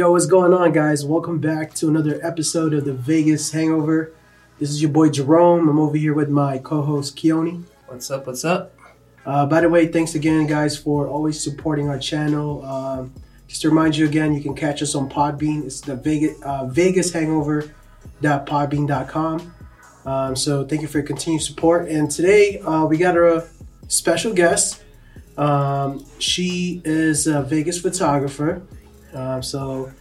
Yo, what's going on, guys? Welcome back to another episode of the Vegas Hangover. This is your boy Jerome. I'm over here with my co-host Keone. What's up? What's up? Uh, by the way, thanks again, guys, for always supporting our channel. Um, just to remind you again, you can catch us on Podbean. It's the Vegas uh, Vegas Hangover.podbean.com. Um, so thank you for your continued support. And today uh, we got a special guest. Um, she is a Vegas photographer. Um, so,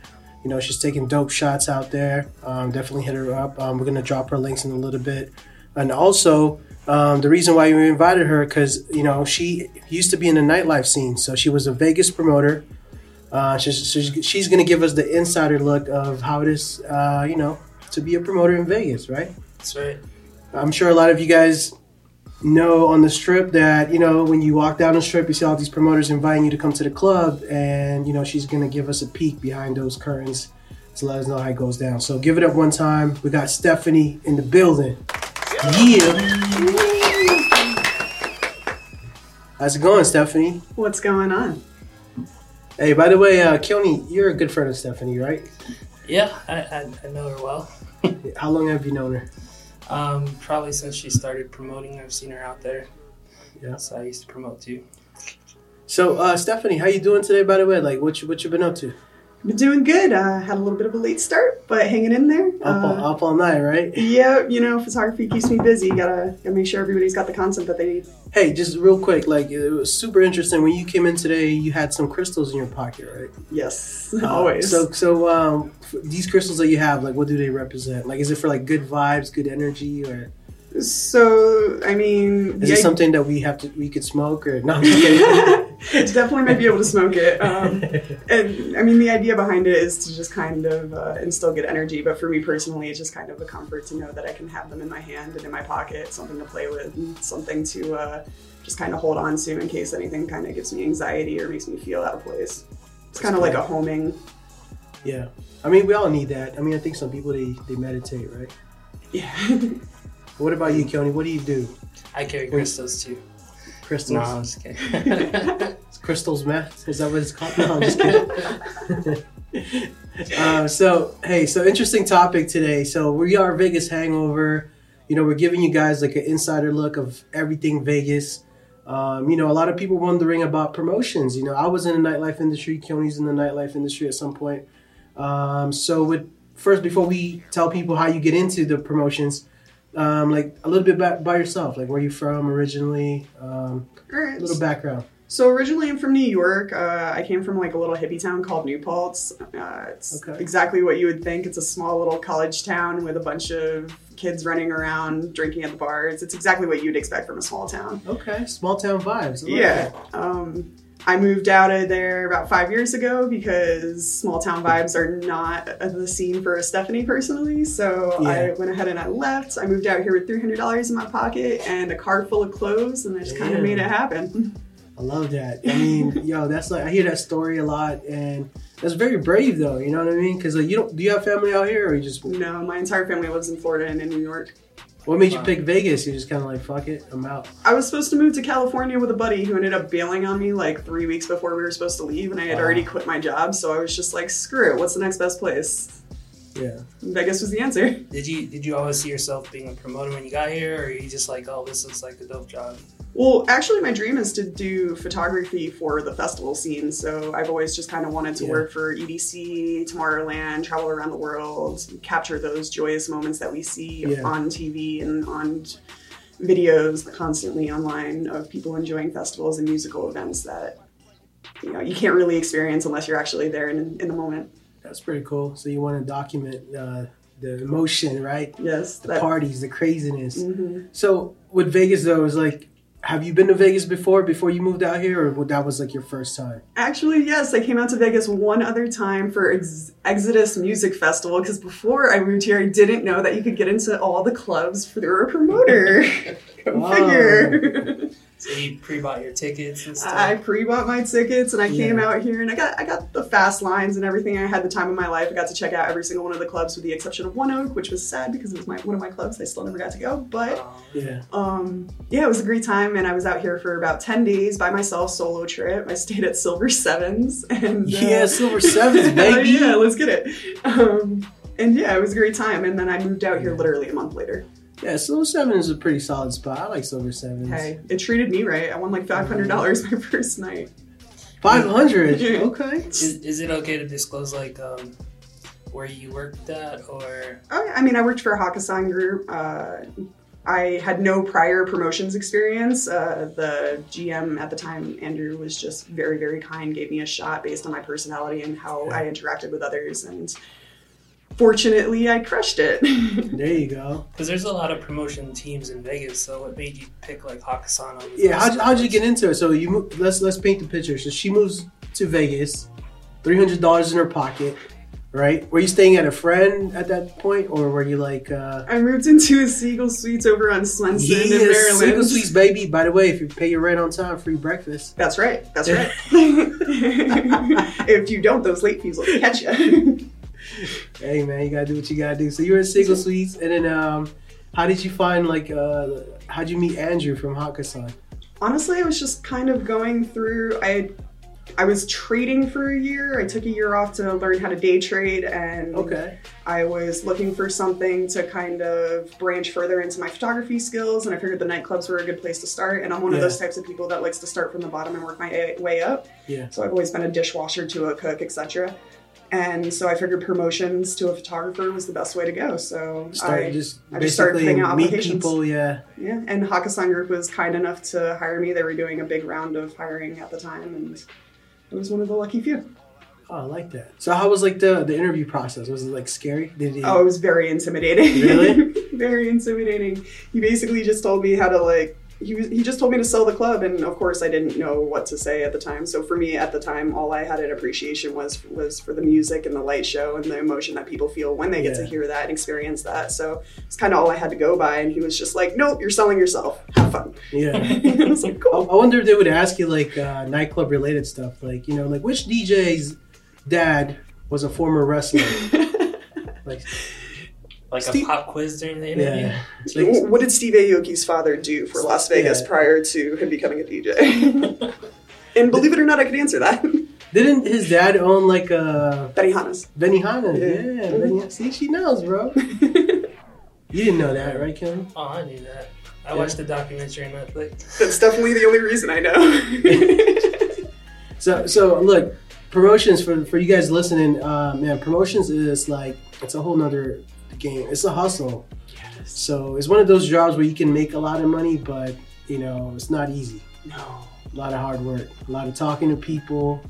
you know, she's taking dope shots out there. Um, definitely hit her up. Um, we're going to drop her links in a little bit. And also, um, the reason why we invited her, because, you know, she used to be in the nightlife scene. So she was a Vegas promoter. Uh, she's she's, she's going to give us the insider look of how it is, uh, you know, to be a promoter in Vegas, right? That's right. I'm sure a lot of you guys know on the strip that you know when you walk down the strip you see all these promoters inviting you to come to the club and you know she's gonna give us a peek behind those curtains to let us know how it goes down. So give it up one time. We got stephanie in the building. Yeah. How's it going stephanie? What's going on? hey by the way uh Keone, you're a good friend of stephanie right? Yeah, I, I, I know her well. how long have you known her Um, probably since she started promoting, I've seen her out there. Yeah. So I used to promote too. so uh stephanie how you doing today by the way like what you what you been up to Been doing good. Uh, had a little bit of a late start, but hanging in there. up, all, Uh, up all night right yeah, you know, photography keeps me busy. Gotta, gotta make sure everybody's got the content that they need. Hey, just real quick, like it was super interesting when you came in today. You had some crystals in your pocket, right? Yes, Uh, always. So, so um, these crystals that you have, like, what do they represent? Like, is it for like good vibes, good energy, or So, I mean, is it something that we have to we could smoke or no? I'm just kidding. definitely might be able to smoke it. Um, and I mean, the idea behind it is to just kind of uh, instill good energy. But for me personally, it's just kind of a comfort to know that I can have them in my hand and in my pocket, something to play with, and something to uh, just kind of hold on to in case anything kind of gives me anxiety or makes me feel out of place. It's kind of like a homing. yeah, I mean, we all need that. I mean, I think some people they they meditate, right? Yeah. What about you, Keone? What do you do? I carry crystals too. Crystals? No, I'm just kidding. It's crystals meth? Is that what it's called? No, I'm just kidding. uh, so, hey, so interesting topic today. So, we are Vegas Hangover. You know, we're giving you guys like an insider look of everything Vegas. Um, you know, a lot of people wondering about promotions. You know, I was in the nightlife industry. Keone's in the nightlife industry at some point. Um, so, with first, before we tell people how you get into the promotions, um, like a little bit about by yourself, like where you from originally, um, All a little background. So originally, I'm from New York. Uh, I came from like a little hippie town called New Paltz. Uh, it's Okay. exactly what you would think. It's a small little college town with a bunch of kids running around drinking at the bars. It's exactly what you'd expect from a small town. Okay, small town vibes. Yeah. Um, I moved out of there about five years ago because small town vibes are not the scene for a Stephanie personally. So I went ahead and I left. I moved out here with $300 in my pocket and a car full of clothes, and I just kind of made it happen. I love that. I mean, yo, that's like I hear that story a lot, and that's very brave, though. You know what I mean? Because like, you don't do you have family out here, or you just No, my entire family lives in Florida and in New York. What made you pick Vegas? You just kind of like fuck it, I'm out. I was supposed to move to California with a buddy who ended up bailing on me like three weeks before we were supposed to leave, and I had Wow. already quit my job, so I was just like, screw it, what's the next best place? Yeah. Vegas was the answer. did you did you always see yourself being a promoter when you got here, or are you just like, oh, this looks like a dope job? Well, actually, my dream is to do photography for the festival scene. So I've always just kind of wanted to Yeah. work for EDC, Tomorrowland, travel around the world, capture those joyous moments that we see Yeah. on TV and on videos constantly online of people enjoying festivals and musical events that you know you can't really experience unless you're actually there in, in the moment. That's pretty cool. So you want to document uh, the emotion, right? Yes, The parties, the craziness. Mhm. So with Vegas though, is like, have you been to Vegas before? Before you moved out here, or that was like your first time? Actually, yes, I came out to Vegas one other time for Ex- Exodus Music Festival because before I moved here, I didn't know that you could get into all the clubs through a promoter. Go Wow. figure. So you pre-bought your tickets and stuff. I pre-bought my tickets and I came out here and I got I got the fast lines and everything. I had the time of my life. I got to check out every single one of the clubs with the exception of One Oak, which was sad because it was my one of my clubs. I still never got to go, but Um, Yeah. um, yeah, it was a great time, and I was out here for about ten days by myself, solo trip. I stayed at Silver Sevens, and uh, Yeah, Silver Sevens, baby. yeah, let's get it. Um, and yeah, it was a great time. And then I moved out here literally a month later. Yeah, Silver Seven is a pretty solid spot. I like Silver Sevens. Hey, it treated me right. I won like five hundred dollars my first night. Five hundred. Yeah. Okay. is, is it okay to disclose like um, where you worked at or Oh, I mean, I worked for a Hakkasan group. Uh, I had no prior promotions experience. Uh, the GM at the time, Andrew, was just very, very kind, gave me a shot based on my personality and how I interacted with others. And fortunately, I crushed it. There you go. because there's a lot of promotion teams in Vegas. So what made you pick like Hakkasan? Yeah, how'd, how'd you get into it? So you mo- let's let's paint the picture. So she moves to Vegas, three hundred dollars in her pocket, right? Were you staying at a friend at that point, or were you like? uh I moved into a Siegel Suites over on Swenson in Yes, Maryland. Siegel Suites, baby. By the way, if you pay your rent on time, free breakfast. That's right. That's right. if you don't, those late fees will catch you. Hey man, you gotta do what you gotta do. So you were in Siegel Suites, and then um, how did you find like uh, how'd you meet Andrew from Hakkasan? Honestly, I was just kind of going through. I I was trading for a year. I took a year off to learn how to day trade, and Okay. I was looking for something to kind of branch further into my photography skills. And I figured the nightclubs were a good place to start. And I'm one of those types of people that likes to start from the bottom and work my way up. Yeah. So I've always been a dishwasher to a cook, etc. And so I figured promotions to a photographer was the best way to go. So Start I, just I just started putting out meet applications. people. Yeah. yeah, and Hakkasan Group was kind enough to hire me. They were doing a big round of hiring at the time, and I was one of the lucky few. Oh, I like that. So how was like the the interview process? Was it like scary? Did he? Oh, it was very intimidating. Really? very intimidating. He basically just told me how to like. He, was, he just told me to sell the club, and of course I didn't know what to say at the time. So for me at the time, all I had an appreciation was was for the music and the light show and the emotion that people feel when they get to hear that and experience that. So it's kind of all I had to go by. And he was just like, "Nope, you're selling yourself. Have fun." Yeah. I was like, "Cool." I wonder if they would ask you like uh, nightclub related stuff, like you know, like which DJ's dad was a former wrestler. like, like Steve- a pop quiz during the interview? yeah, It's like- what did Steve Aoki's father do for Las Vegas Yeah. prior to him becoming a DJ? and believe it or not, I could answer that. didn't his dad own like a Benihana's. Benihana? Yeah. Yeah, Benihana. See, she knows, bro. You didn't know that, right, Kim? Oh, I knew that. I Yeah. watched the documentary on Netflix. That's definitely the only reason I know. So, so look, promotions for for you guys listening, uh, man. Promotions is like it's a whole nother game. It's a hustle. So it's one of those jobs where you can make a lot of money, but you know it's not easy. no. A lot of hard work, a lot of talking to people,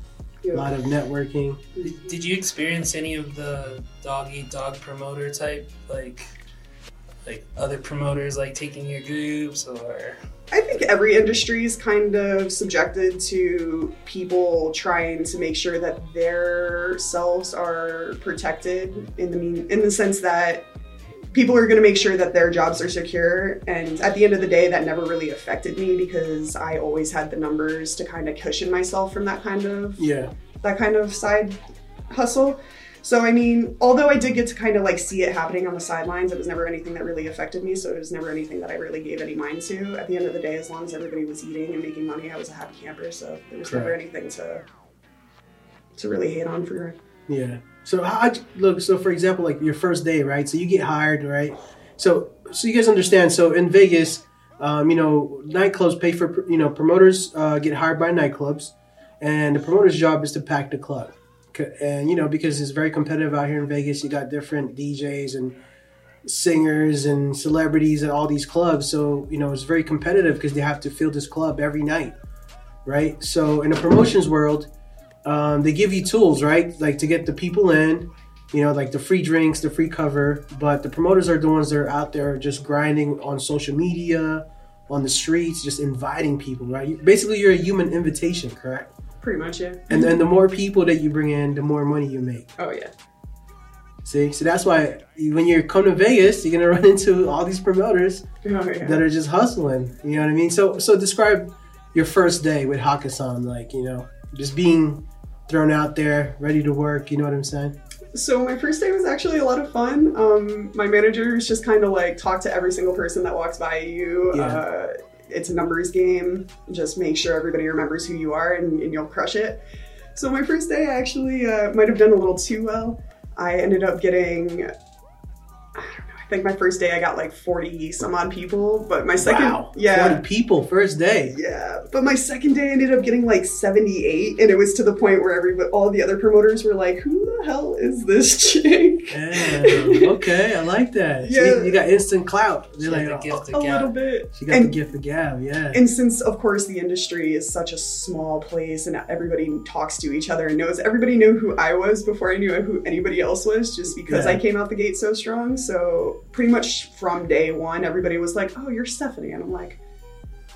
a lot of networking. Did, did you experience any of the dog eat dog promoter type, like, like other promoters like taking your groups or? I think every industry is kind of subjected to people trying to make sure that their selves are protected in the mean in the sense that people are going to make sure that their jobs are secure and at the end of the day that never really affected me because I always had the numbers to kind of cushion myself from that kind of Yeah, that kind of side hustle. So I mean, although I did get to kind of like see it happening on the sidelines, it was never anything that really affected me. So it was never anything that I really gave any mind to. At the end of the day, as long as everybody was eating and making money, I was a happy camper. So there was never anything to to really hate on for. yeah. So how look? So for example, like your first day, right? So you get hired, right? So so you guys understand? So in Vegas, um, you know, nightclubs pay for you know promoters uh, get hired by nightclubs, and the promoter's job is to pack the club. And you know because it's very competitive out here in Vegas, you got different DJs and singers and celebrities at all these clubs. So you know it's very competitive because they have to fill this club every night, right? So in the promotions world, um, they give you tools, right? Like to get the people in, you know, like the free drinks, the free cover. But the promoters are the ones that are out there just grinding on social media, on the streets, just inviting people, right? Basically, you're a human invitation, correct? Pretty much, yeah. And then the more people that you bring in, the more money you make. Oh yeah. See, so that's why when you come to Vegas, you're gonna run into all these promoters Oh, yeah. that are just hustling. You know what I mean? So, so describe your first day with Hakkasan, like you know, just being thrown out there, ready to work. You know what I'm saying? So my first day was actually a lot of fun. Um, my managers just kind of like talk to every single person that walks by you. Yeah. Uh, it's a numbers game. Just make sure everybody remembers who you are, and, and you'll crush it. So my first day, I actually uh, might have done a little too well. I ended up getting. Think my first day I got like forty some odd people, but my second, wow, yeah, forty people first day. yeah, but my second day I ended up getting like 78, and it was to the point where every all the other promoters were like, "Who the hell is this chick?" Damn, okay, I like that. Yeah. See, you got instant clout. They're She like, had oh, the oh, gift A of little gab. bit. she got And- the gift of gab. Yeah. And since, of course, the industry is such a small place and everybody talks to each other and knows, everybody knew who I was before I knew who anybody else was, just because Yeah. I came out the gate so strong. So pretty much from day one, everybody was like, "Oh, you're Stephanie," and I'm like,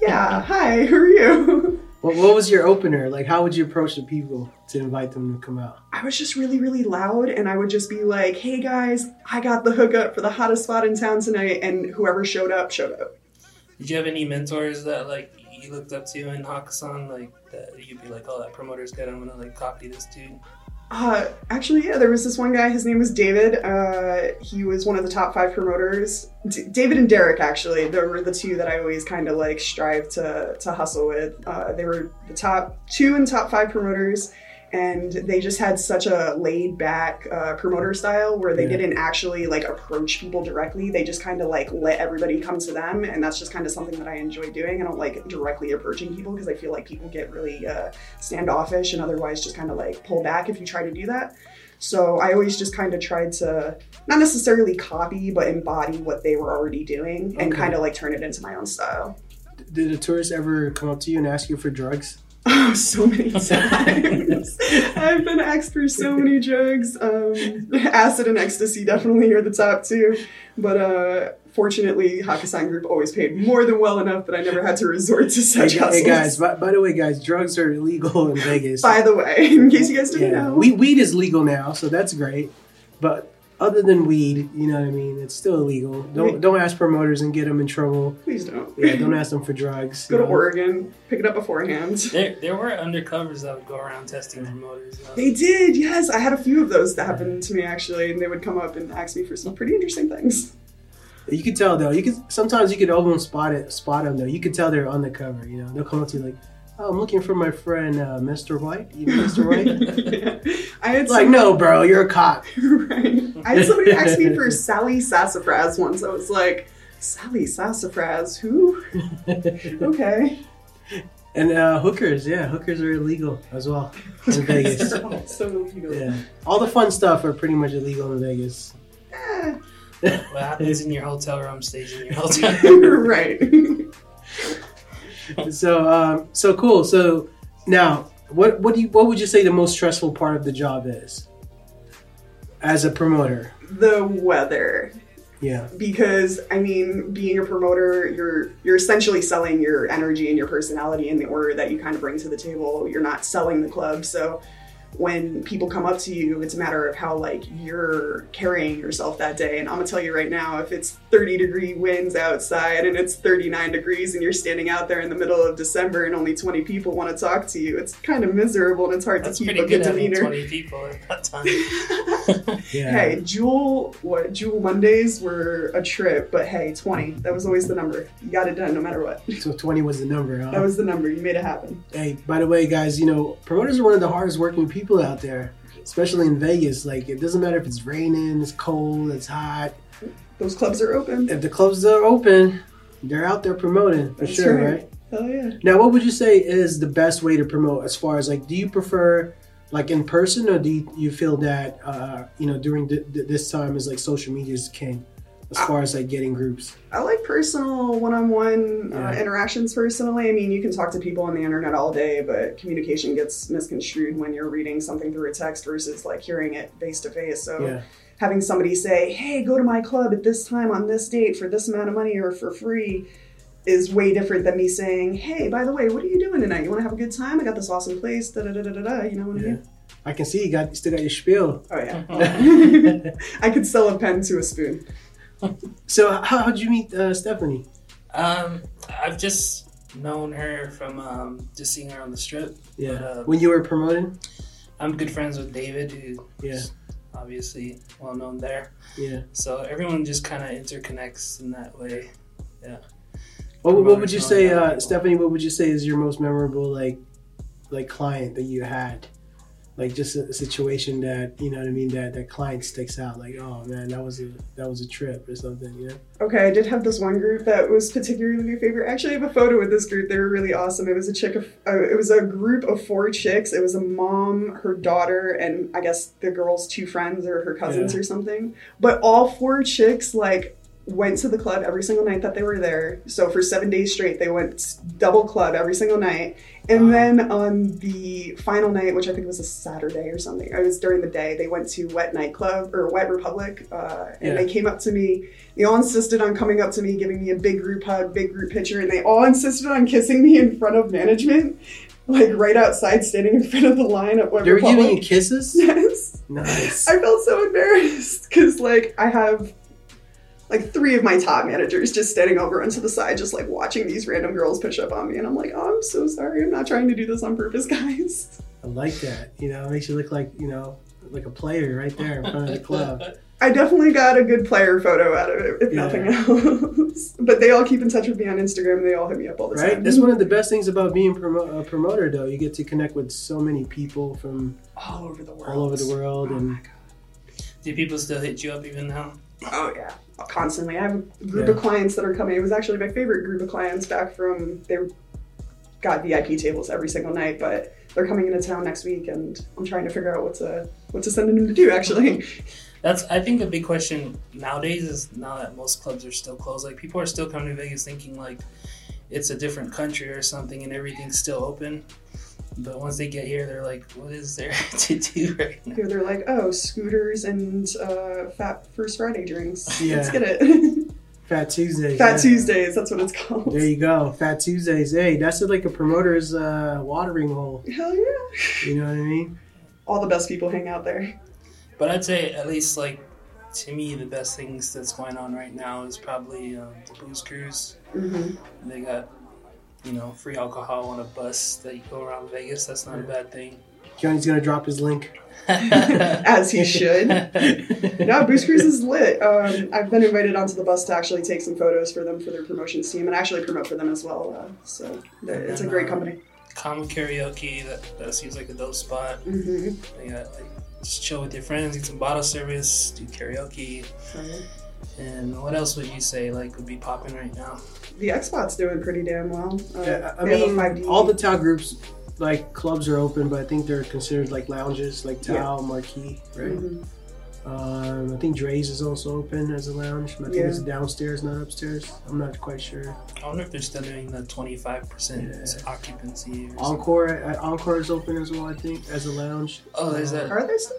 "Yeah, hi, who are you?" What, what was your opener? Like, how would you approach the people to invite them to come out? I was just really, really loud, and I would just be like, "Hey guys, I got the hookup for the hottest spot in town tonight," and whoever showed up, showed up. Did you have any mentors that like you looked up to in Hakkasan, like that you'd be like, oh, that promoter's good. I'm gonna like copy this dude. Uh, actually, yeah, there was this one guy. His name was David. Uh, he was one of the top five promoters. D- David and Derek, actually, they were the two that I always kind of like strive to to hustle with. Uh, they were the top two and top five promoters, and they just had such a laid back uh, promoter style where they Yeah. didn't actually like approach people directly. They just kind of like let everybody come to them, and that's just kind of something that I enjoy doing. I don't like directly approaching people because I feel like people get really uh, standoffish and otherwise just kind of like pull back if you try to do that. So I always just kind of tried to not necessarily copy, but embody what they were already doing and Okay. kind of like turn it into my own style. Did a tourist ever come up to you and ask you for drugs? Oh, so many times. I've been asked for so many drugs. Um, acid and ecstasy definitely are the top two. But uh, fortunately, Hakkasan Group always paid more than well enough that I never had to resort to Hey, such gu- hustles. hey, guys, by, by the way, guys, drugs are illegal in Vegas. By the way, in case you guys didn't yeah, know. we, weed is legal now, so that's great. But other than weed, you know what I mean, it's still illegal. Don't don't ask promoters and get them in trouble. Please don't. Yeah, don't ask them for drugs. Go to know. Oregon, pick it up beforehand. There, there were undercovers that would go around testing promoters. though. They did, yes. I had a few of those that happened to me actually, and they would come up and ask me for some pretty interesting things. You could tell though. You could sometimes you could almost spot it, spot them though. You could tell they're undercover. You know, they'll come up to you like, "Oh, I'm looking for my friend uh, Mr. White." You know, Mr. White. I had It's like, some- no, bro, you're a cop. right. I had somebody ask me for Sally Sassafras once. I was like, Sally Sassafras, who? Okay. And uh, hookers, yeah, hookers are illegal as well in Vegas. so, so illegal. Yeah, all the fun stuff are pretty much illegal in Vegas. Eh, What happens in your hotel room stays in your hotel room. right. So, um, so cool. So now, what what do you what would you say the most stressful part of the job is as a promoter? the weather. Yeah, because I mean, being a promoter, you're you're essentially selling your energy and your personality in the order that you kind of bring to the table. You're not selling the club, so when people come up to you, it's a matter of how like you're carrying yourself that day. And I'm gonna tell you right now, if it's 30 degree winds outside and it's 39 degrees and you're standing out there in the middle of December and only 20 people want to talk to you, it's kind of miserable and it's hard That's to keep a good good having demeanor. 20 people at that time. yeah. Hey, Jewel, what? Jewel Mondays were a trip, but hey, 20. That was always the number. You got it done no matter what. So twenty was the number, huh? That was the number. You made it happen. Hey, by the way, guys, you know, promoters are one of the hardest working people out there, especially in Vegas. Like, it doesn't matter if it's raining, it's cold, it's hot. Those clubs are open. If the clubs are open, they're out there promoting for That's sure, right. right? Hell yeah. Now, what would you say is the best way to promote? As far as like, do you prefer like in person, or do you, you feel that uh, you know during th- th- this time is like social media is king as far as like getting groups? I like personal one-on-one uh, interactions personally. I mean, you can talk to people on the internet all day, but communication gets misconstrued when you're reading something through a text versus like hearing it face to face. So Yeah, having somebody say, "Hey, go to my club at this time on this date for this amount of money or for free," is way different than me saying, "Hey, by the way, what are you doing tonight? You want to have a good time? I got this awesome place." Da da da da da. da. You know what I mean? I can see you got you still got your spiel. Oh yeah. I could sell a pen to a spoon. So how how'd you meet uh, Stephanie? Um, I've just known her from um, just seeing her on the strip. Yeah, But, uh, when you were promoting. I'm good friends with David, who's Yeah, obviously well known there. yeah. So everyone just kind of interconnects in that way. What, what would you say, and all that uh. Stephanie? What would you say is your most memorable like like client that you had? Like just a, situation that you know what I mean that that client sticks out. Like oh man, that was a that was a trip or something. You know? Okay, I did have this one group that was particularly my favorite. Actually, I have a photo with this group. They were really awesome. It was a chick of, uh, it was a group of four chicks. It was a mom, her daughter, and I guess the girl's two friends or her cousins Yeah. or something. But all four chicks like went to the club every single night that they were there. So for seven days straight, they went double club every single night. And Wow. then on the final night, which I think was a Saturday or something, it was during the day, they went to Wet Nightclub or Wet Republic, uh, and Yeah. they came up to me. They all insisted on coming up to me, giving me a big group hug, big group picture, and they all insisted on kissing me in front of management, like right outside, standing in front of the line at Wet They were giving you kisses. Yes. Nice. I felt so embarrassed because, like, I have like three of my top managers just standing over onto the side, just like watching these random girls push up on me, and I'm like, oh, I'm so sorry. I'm not trying to do this on purpose, guys. I like that. You know, it makes you look like you know like a player right there in front of the club. I definitely got a good player photo out of it, if Yeah. nothing else. but they all keep in touch with me on Instagram. They all hit me up all the time. Right. time. That's one of the best things about being promo- a promoter, though. You get to connect with so many people from all over the world. all over the world, Oh and my God. Do people still hit you up even now? Oh yeah, constantly. I have a group Yeah. of clients that are coming. It was actually my favorite group of clients back from they got VIP tables every single night, but they're coming into town next week, and I'm trying to figure out what to what to send them to do. Actually, That's I think a big question nowadays is now that most clubs are still closed. Like people are still coming to Vegas thinking like it's a different country or something and everything's still open. But once they get here, they're like, "What is there to do right now?" here they're like, oh, scooters and uh, Fat First Friday drinks. Yeah. Let's get it. Fat Tuesdays. Fat yeah. Tuesdays. That's what it's called. There you go, Fat Tuesdays. Hey, that's like a promoter's uh, watering hole. Hell yeah! You know what I mean? All the best people hang out there. But I'd say at least like to me, the best things that's going on right now is probably um, the booze cruise. hmm They got you know free alcohol on a bus that you go around Vegas. That's not a bad thing. Johnny's gonna drop his link. As he should. No, Booze Cruise is lit. Um, I've been invited onto the bus to actually take some photos for them for their promotions team and actually promote for them as well. Uh, so th- it's a great company. Common karaoke. That that seems like a dope spot. hmm They got like just chill with your friends, get some bottle service, do karaoke, and what else would you say like would be popping right now? The X Spot's doing pretty damn well. Uh, Yeah, I they have a mean, 5D. all the Tao groups, like clubs, are open, but I think they're considered like lounges, like Tao, Marquee, right? Mhm. Um, I think Drai's is also open as a lounge. but I think Yeah. it's downstairs, not upstairs. I'm not quite sure. I wonder if they're still doing the twenty five percent Yeah. occupancy. Encore, uh, Encore is open as well. I think as a lounge. Oh, there's that. Are there still?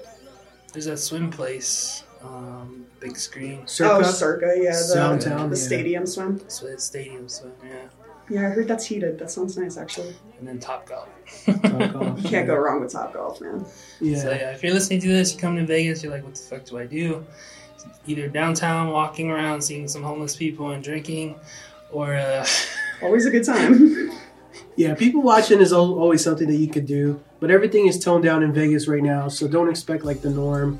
There's that swim place. Um, big screen. Circa. Oh, Circa, yeah. The, Downtown, the yeah. stadium swim. So it's stadium swim, yeah. Yeah, I heard that's heated. That sounds nice, actually. And then Top Golf. Topgolf, You can't go wrong with Top Golf, man. Yeah. So yeah, if you're listening to this, you come to Vegas, you're like, what the fuck do I do? Either downtown, walking around, seeing some homeless people and drinking, or uh, Always a good time. Yeah, people watching is always something that you could do, but everything is toned down in Vegas right now, so don't expect like the norm.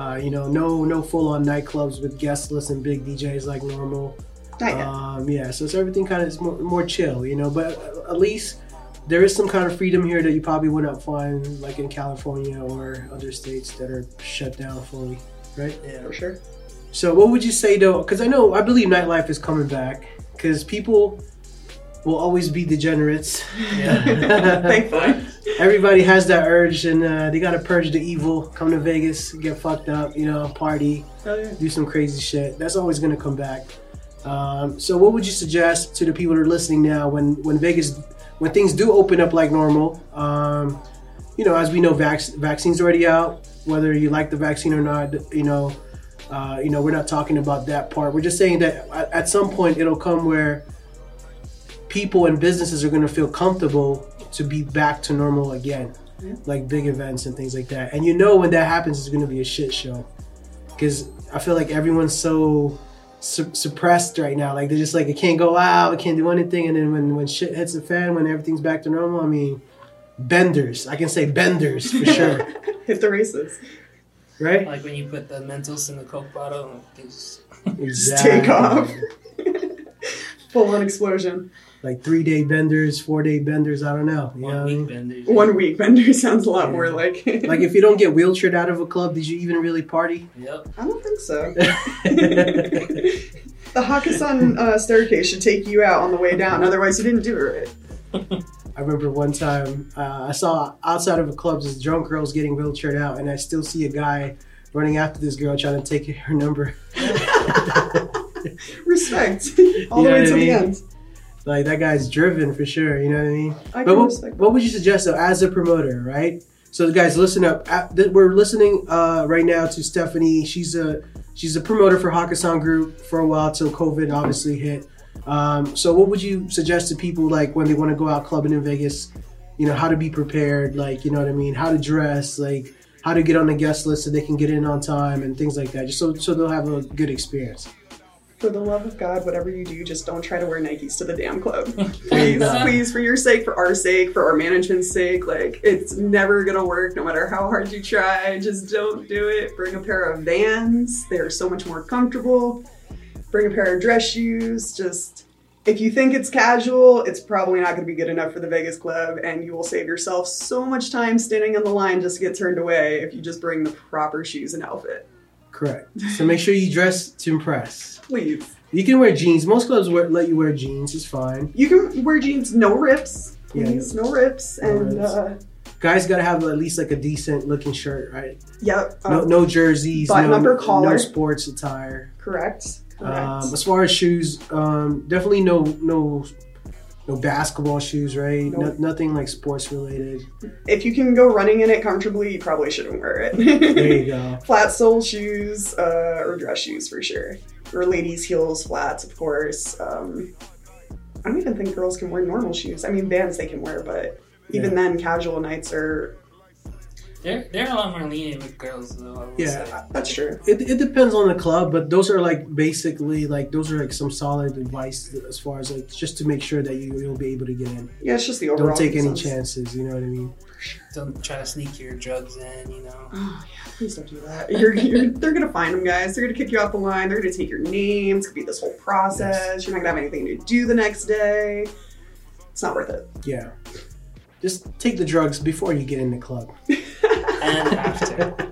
Uh, you know, no no full on nightclubs with guest lists and big DJs like normal. Um, yeah, so it's everything kind of is more, more chill, you know. But at least there is some kind of freedom here that you probably would not find like in California or other states that are shut down fully, right? yeah. For sure. So what would you say though? Because I know I believe nightlife is coming back because people will always be degenerates. Yeah. Thankfully. Everybody has that urge, and uh, they gotta purge the evil. Come to Vegas, get fucked up, you know, party, Hell yeah. do some crazy shit. That's always gonna come back. Um, so, what would you suggest to the people that are listening now when when Vegas, when things do open up like normal? Um, you know, as we know, vac- vaccines already out. Whether you like the vaccine or not, you know, uh, you know, we're not talking about that part. We're just saying that at, at some point it'll come where people and businesses are going to feel comfortable to be back to normal again. Yeah. like big events and things like that. And you know when that happens, it's going to be a shit show because I feel like everyone's so su- suppressed right now. Like they're just like, I can't go out, I can't do anything. And then when when shit hits the fan, when everything's back to normal, I mean, benders. I can say benders for sure, Hit the races. right? Like when you put the Mentos in the Coke bottle, and things Just take off. Full on explosion. Like three day benders, four day benders. I don't know. You know one I week mean? benders. One week bender sounds a lot more like. Like if you don't get wheelchaired out of a club, did you even really party? Yep. I don't think so. The Hakkasan uh, staircase should take you out on the way down. Otherwise, you didn't do it right. I remember one time uh, I saw outside of a club this drunk girl's getting wheelchaired out, and I still see a guy running after this girl trying to take her number. Respect. All You the way to I the end. Like that guy's driven for sure. You know what I mean? I But what, what would you suggest though, as a promoter, right? So guys, listen up. We're listening uh, right now to Stephanie. She's a she's a promoter for Hakkasan Group for a while till COVID obviously hit. Um, so what would you suggest to people like when they want to go out clubbing in Vegas? You know how to be prepared, like you know what I mean, how to dress, like how to get on the guest list so they can get in on time and things like that, just so so they'll have a good experience. For the love of God, whatever you do, just don't try to wear Nikes to the damn club. Please, uh, please, for your sake, for our sake, for our management's sake, like it's never gonna work no matter how hard you try. Just don't do it. Bring a pair of vans, they're so much more comfortable. Bring a pair of dress shoes. Just if you think it's casual, it's probably not gonna be good enough for the Vegas club, and you will save yourself so much time standing in the line just to get turned away if you just bring the proper shoes and outfit. Correct. So make sure you dress to impress. Please. You can wear jeans. Most clubs wear, let you wear jeans. It's fine. You can wear jeans, no rips. Yeah. No rips. No and rips. uh Guys got to have at least like a decent looking shirt, right? yep. No, um, no jerseys, button no, up or collar. no sports attire. correct. Correct. Um, as far as shoes, um, definitely no no no basketball shoes, right? No, nothing like sports related. if you can go running in it comfortably, you probably shouldn't wear it. There you go. Flat sole shoes, uh, or dress shoes for sure. Or ladies' heels, flats, of course. Um, I don't even think girls can wear normal shoes. I mean, Vans they can wear, but even then, casual nights are. They're they're a lot more lenient with girls though. Yeah. say. That's true. It, it depends on the club, but those are like basically like those are like some solid advice as far as like just to make sure that you you'll be able to get in. Yeah, it's just the overall. Don't take any consensus. chances. You know what I mean? Don't try to sneak your drugs in. You know. Oh yeah, please don't do that. You're, you're, they're gonna find them, guys. They're gonna kick you off the line. They're gonna take your name. It's gonna be this whole process. You're not gonna have anything to do the next day. It's not worth it. Yeah. Just take the drugs before you get in the club. And after.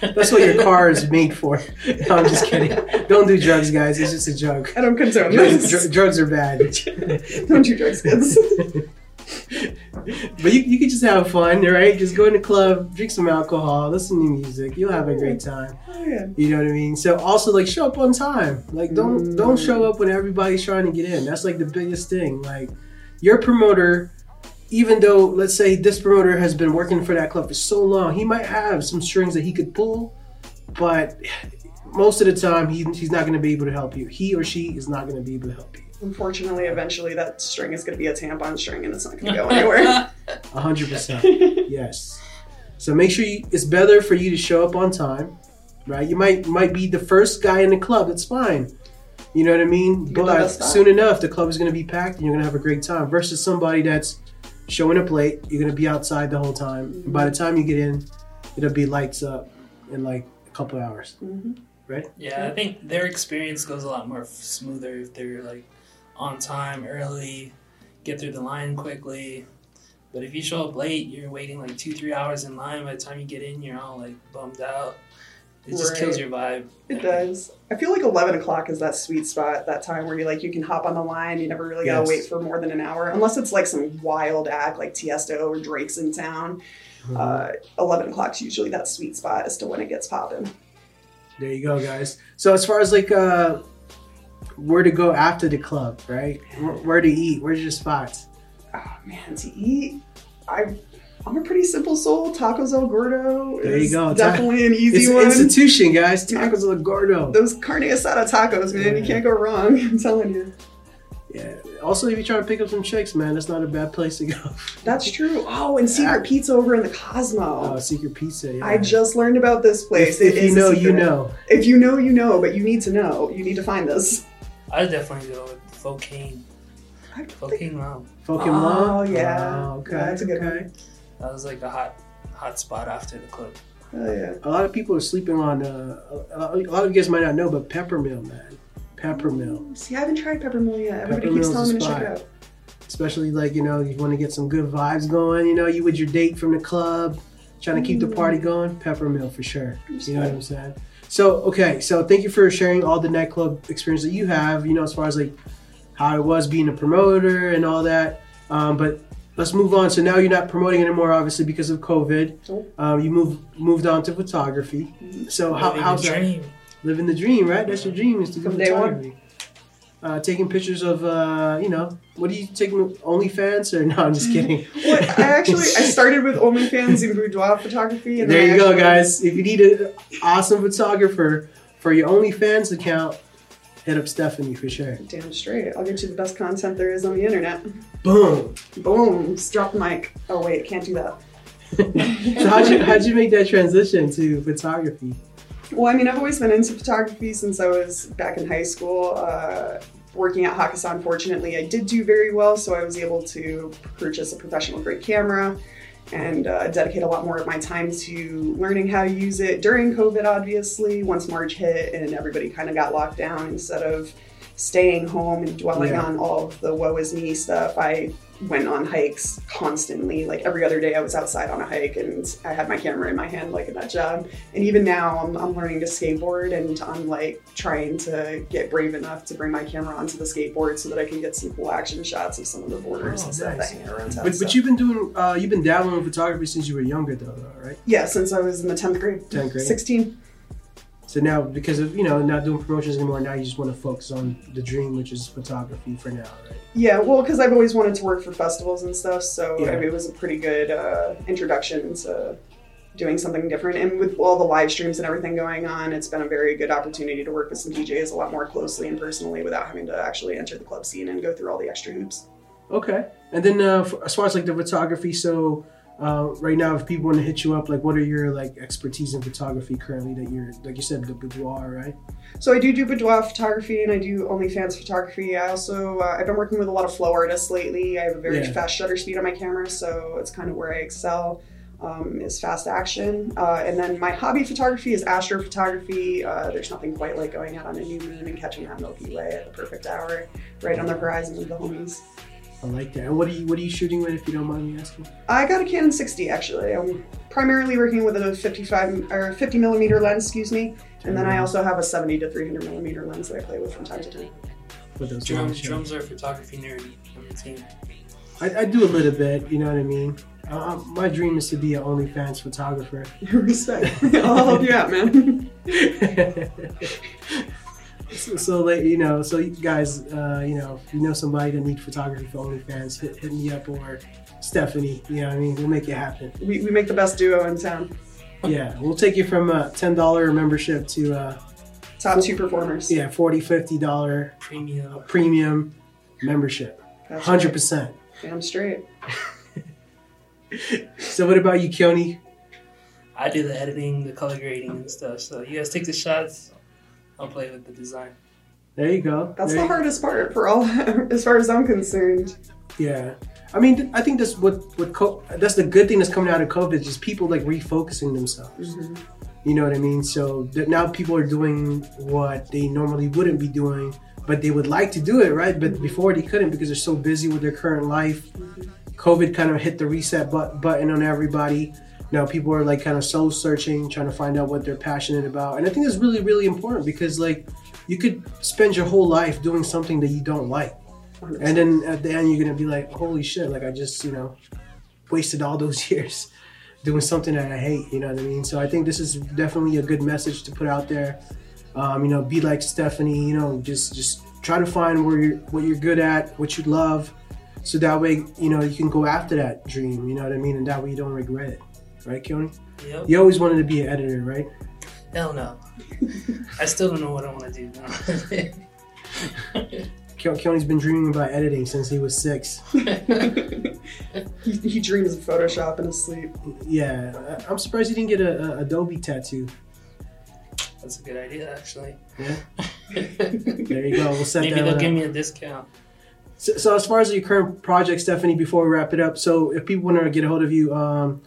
That's what your car is made for. No, I'm just kidding. Don't do drugs, guys. It's just a joke. I don't condone Drugs, dr- drugs are bad. don't do drugs, kids. but you, you can just have fun, right? Just go in the club, drink some alcohol, listen to music. You'll have a great time. oh yeah. You know what I mean? So also like show up on time. Like don't don't mm. show up when everybody's trying to get in. That's like the biggest thing. Like your promoter, even though let's say this promoter has been working for that club for so long, he might have some strings that he could pull, but most of the time he, he's not going to be able to help you. He or she is not going to be able to help you. Unfortunately, eventually that string is gonna be a tampon string, and it's not gonna go anywhere. Hundred percent. Yes. So make sure you, it's better for you to show up on time, right? You might might be the first guy in the club. That's fine. You know what I mean? Get the But soon enough, the club is going to be packed, and you're going to have a great time. Versus somebody that's showing up late. You're going to be outside the whole time. Mm-hmm. By the time you get in, it'll be lights up in like a couple hours. Mhm. Yeah, I think their experience goes a lot more f- smoother if they're like on time, early, get through the line quickly. But if you show up late, you're waiting like two, three hours in line. By the time you get in, you're all like bummed out. It just Right. kills your vibe. It does. I feel like eleven o'clock is that sweet spot, that time where you like you can hop on the line. You never really gotta Yes. wait for more than an hour, unless it's like some wild act like Tiesto or Drake's in town. Mm-hmm. Uh, Eleven o'clock's usually that sweet spot as to when it gets popping. There you go, guys. So as far as like uh, where to go after the club, right? Where, where to eat? Where's your spots? Oh man, to eat, I. I'm a pretty simple soul. Tacos El Gordo There you is go. Ta- definitely an easy It's an one. institution, guys. Tacos El Gordo. Those carne asada tacos, man, you can't go wrong. I'm telling you. Yeah. Also, if you're trying to pick up some chicks, man, that's not a bad place to go. That's true. Oh, and Secret Pizza over in the Cosmo. Uh, Secret Pizza. Yeah. I just learned about this place. If, if you know, you know. If you know, you know, but you need to know. You need to find this. I'd definitely go with Pho Kim. I don't think- Pho Kim Long. Pokemon. Oh, yeah. Oh, okay. Yeah, that's a good okay. one. That was like a hot, hot spot after the club. Oh, yeah. A lot of people are sleeping on. Uh, a a lot of you guys might not know, but Peppermill, man. Peppermill. See, I haven't tried peppermill yet. Everybody Peppermill's keeps telling me to check it out. Especially like you know, you want to get some good vibes going. You know, you with your date from the club, trying to keep the party going. Peppermill for sure. You know what I'm saying? So okay, so thank you for sharing all the nightclub experience that you have. You know, as far as like how it was being a promoter and all that. Um, but let's move on. So now you're not promoting anymore, obviously because of COVID. Nope. Um, you moved moved on to photography. So how, Living how's the that? Living the dream, right? That's your dream is to do From day one. photography. Uh, taking pictures of, uh, you know, what are you taking? OnlyFans or no? I'm just kidding. What I actually I started with OnlyFans and boudoir photography, and there then I you go, guys. If you need an awesome photographer for your OnlyFans account, hit up Stephanie for sure. Damn straight. I'll get you the best content there is on the internet. Boom. Boom. Just drop the mic. Oh wait, can't do that. so how'd you how'd you make that transition to photography? Well, I mean, I've always been into photography since I was back in high school. Uh, working at Hakkasan, fortunately, I did do very well, so I was able to purchase a professional grade camera and uh, dedicate a lot more of my time to learning how to use it during COVID, obviously, once March hit and everybody kind of got locked down. Instead of staying home and dwelling Yeah. on all of the woe is me stuff, I went on hikes constantly. Like every other day, I was outside on a hike and I had my camera in my hand, like a nut job. And even now, I'm, I'm learning to skateboard and I'm like trying to get brave enough to bring my camera onto the skateboard so that I can get some cool action shots of some of the borders Oh, and stuff nice. that hang around town. But, but you've been doing uh, you've been dabbling in photography since you were younger, though, though, right? yeah, since I was in the 10th grade. 10th grade. 16. So now, because of you know not doing promotions anymore, now you just want to focus on the dream, which is photography for now, right? Yeah, well, because I've always wanted to work for festivals and stuff, so Yeah. it was a pretty good uh, introduction to doing something different. And with all the live streams and everything going on, it's been a very good opportunity to work with some DJs a lot more closely and personally without having to actually enter the club scene and go through all the extra hoops. Okay. And then uh, for, as far as like the photography, so uh, right now, if people want to hit you up, like what are your like expertise in photography currently that you're like you said the boudoir, right? So I do do boudoir photography and I do OnlyFans photography. I also uh, I've been working with a lot of flow artists lately. I have a very Yeah. fast shutter speed on my camera, so it's kind of where I excel. Um, is fast action, uh, and then my hobby photography is astrophotography. Uh, there's nothing quite like going out on a new moon and catching that Milky Way at the perfect hour, right on the horizon with the homies. I like that. And what are you what are you shooting with, if you don't mind me asking? I got a Canon 60 actually. I'm primarily working with a 55 or 50 millimeter lens, excuse me, and then I also have a 70 to 300 millimeter lens that I play with from time to time. With those Drums, drums are photography nerdy on the team. I, I do a little bit. You know what I mean? Uh, my dream is to be an OnlyFans photographer. Respect. I'll help you out, man. so, so like you know, so you guys, uh, you know, if you know somebody that need photography for OnlyFans, hit, hit me up or Stephanie. You know what I mean? We'll make it happen. We, we make the best duo in town. Yeah, we'll take you from a ten dollar membership to uh, Top two performers. yeah, 40 50 dollar Premium. premium membership. Hundred right. percent. Damn straight. So what about you, Keone? I do the editing, the color grading, and stuff. So you guys take the shots. I'll play with the design. There you go. That's There the you- hardest part for all, as far as I'm concerned. Yeah, I mean, I think that's what what co- that's the good thing that's coming out of COVID. Is just people like refocusing themselves. Mm-hmm. You know what I mean? So that now people are doing what they normally wouldn't be doing, but they would like to do it, right? But mm-hmm. before they couldn't because they're so busy with their current life. Mm-hmm. COVID kind of hit the reset but- button on everybody. Now people are like kind of soul searching, trying to find out what they're passionate about, and I think that's really really important because like you could spend your whole life doing something that you don't like. And then at the end, you're gonna be like, "Holy shit! Like I just, you know, wasted all those years doing something that I hate." You know what I mean? So I think this is definitely a good message to put out there. Um, you know, be like Stephanie. You know, just just try to find where you're what you're good at, what you love, so that way you know you can go after that dream. You know what I mean? And that way you don't regret it, right, Keone? Yep. You always wanted to be an editor, right? Hell no. I still don't know what I want to do. Ke- Keone's been dreaming about editing since he was six. he, he dreams of Photoshop in his sleep. Yeah, I- I'm surprised he didn't get a, a Adobe tattoo. That's a good idea, actually. Yeah, there you go. We'll set Maybe that they'll one give up. me a discount. So, so as far as your current project, Stephanie, before we wrap it up, so if people want to get a hold of you, um,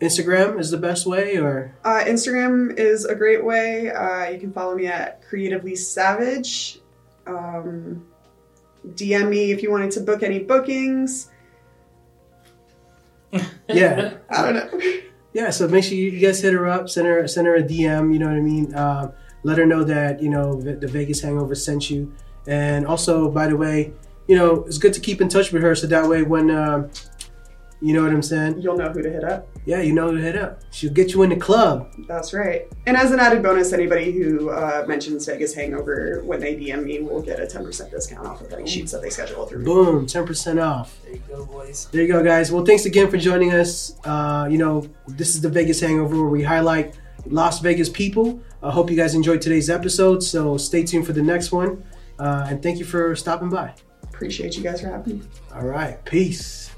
Instagram is the best way, or Uh, Instagram is a great way. Uh, you can follow me at Creatively Savage. Um, DM me if you wanted to book any bookings. yeah, I don't know. yeah. So make sure you guys hit her up, send her send her a DM. You know what I mean. Um, let her know that you know the the Vegas Hangover sent you, and also by the way, you know it's good to keep in touch with her so that way when um, you know what I'm saying. You'll know who to hit up. Yeah, you know who to hit up. She'll get you in the club. That's right. And as an added bonus, anybody who uh, mentions Vegas Hangover when they DM me will get a 10% discount off of any sheets that they schedule through me. Boom, ten percent off. There you go, boys. There you go, guys. Well, thanks again for joining us. Uh, you know, this is the Vegas Hangover where we highlight Las Vegas people. I hope you guys enjoyed today's episode. So stay tuned for the next one. Uh, and thank you for stopping by. Appreciate you guys for having me. All right. Peace.